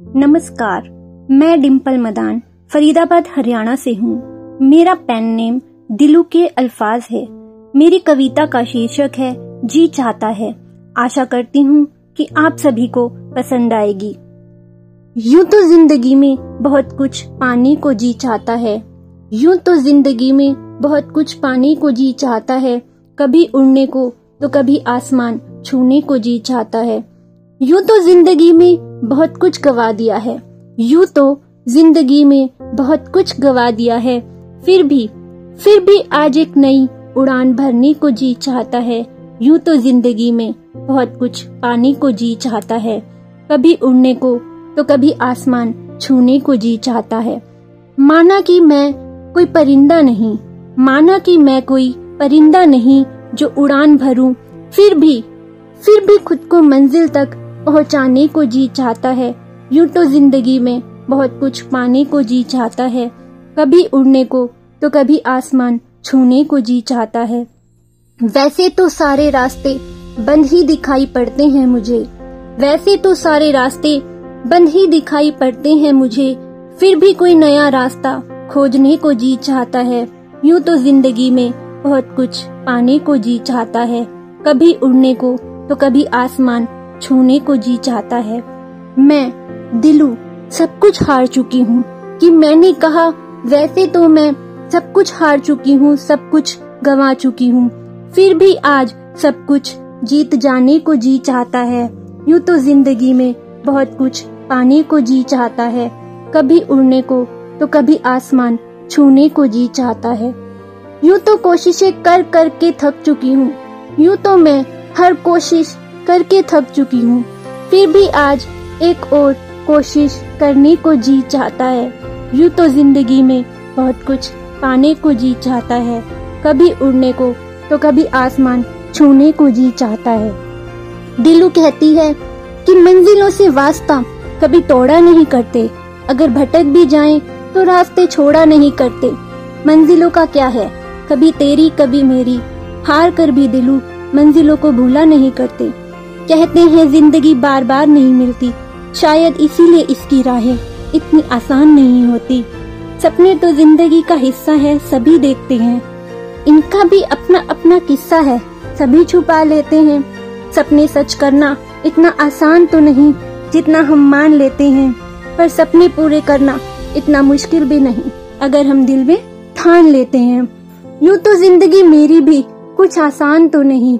नमस्कार, मैं डिम्पल मदान, फरीदाबाद, हरियाणा से हूँ। मेरा पेन नेम दिलू के अल्फाज है। मेरी कविता का शीर्षक है, जी चाहता है। आशा करती हूँ कि आप सभी को पसंद आएगी। यूँ तो ज़िंदगी में बहुत कुछ पानी को जी चाहता है। यूँ तो ज़िंदगी में बहुत कुछ पानी को जी चाहता है। कभी उड़ने को तो कभी आसमान छूने को जी चाहता है। यूँ तो ज़िंदगी में बहुत कुछ गवा दिया है। यूँ तो ज़िंदगी में बहुत कुछ गवा दिया है। फिर भी फिर भी आज एक नई उड़ान भरने को जी चाहता है। यूँ तो ज़िंदगी में बहुत कुछ पाने को जी चाहता है। कभी उड़ने को तो कभी आसमान छूने को जी चाहता है। माना कि मैं कोई परिंदा नहीं, माना कि मैं कोई परिंदा नहीं जो उड़ान भरूं, फिर भी फिर भी खुद को मंजिल तक पहुँचाने को जी चाहता है। यूँ तो ज़िंदगी में बहुत कुछ पाने को जी चाहता है। कभी उड़ने को तो कभी आसमान छूने को जी चाहता है। वैसे तो सारे रास्ते बंद ही दिखाई पड़ते हैं मुझे। वैसे तो सारे रास्ते बंद ही दिखाई पड़ते हैं मुझे। फिर भी कोई नया रास्ता खोजने को जी चाहता है। यूँ तो ज़िंदगी में बहुत कुछ पाने को जी चाहता है। कभी उड़ने को तो कभी आसमान छूने को जी चाहता है। मैं, दिलू, सब कुछ हार चुकी हूँ। कि मैंने कहा, वैसे तो मैं सब कुछ हार चुकी हूँ, सब कुछ गवा चुकी हूँ। फिर भी आज सब कुछ जीत जाने को जी चाहता है। यूँ तो ज़िंदगी में बहुत कुछ पाने को जी चाहता है। कभी उड़ने को तो कभी आसमान छूने को जी चाहता है। यूँ तो कोशिशें कर कर के थक चुकी हूँ। यूँ तो मैं हर कोशिश करके थक चुकी हूँ। फिर भी आज एक और कोशिश करने को जी चाहता है। यूँ तो ज़िंदगी में बहुत कुछ पाने को जी चाहता है। कभी उड़ने को तो कभी आसमान छूने को जी चाहता है। दिलू कहती है कि मंजिलों से वास्ता कभी तोड़ा नहीं करते। अगर भटक भी जाएँ तो रास्ते छोड़ा नहीं करते। मंजिलों का क्या है? कभी तेरी, कभी मेरी। हार कर भी दिलू मंजिलों को भूला नहीं करते। कहते हैं, ज़िंदगी बार बार नहीं मिलती। शायद इसीलिए इसकी राहें इतनी आसान नहीं होती। सपने तो ज़िंदगी का हिस्सा है, सभी देखते हैं। इनका भी अपना अपना किस्सा है, सभी छुपा लेते हैं। सपने सच करना इतना आसान तो नहीं, जितना हम मान लेते हैं। पर सपने पूरे करना इतना मुश्किल भी नहीं, अगर हम दिल में ठान लेते हैं। यूँ तो ज़िंदगी मेरी भी कुछ आसान तो नहीं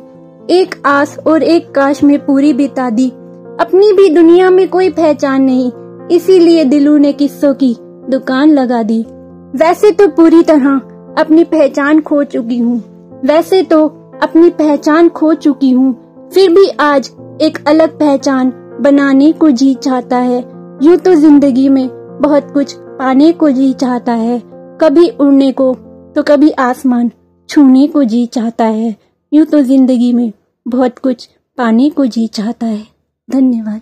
एक आस और एक काश में पूरी बिता दी। अपनी भी दुनिया में कोई पहचान नहीं, इसीलिए दिलू ने किस्सों की दुकान लगा दी। वैसे तो पूरी तरह अपनी पहचान खो चुकी हूँ। वैसे तो अपनी पहचान खो चुकी हूँ। फिर भी आज एक अलग पहचान बनाने को जी चाहता है। यूँ तो ज़िंदगी में बहुत कुछ पाने को जी चाहता है। कभी उड़ने को तो कभी आसमान छूने को जी चाहता है। यूँ तो ज़िंदगी में बहुत कुछ पाने को जी चाहता है। धन्यवाद।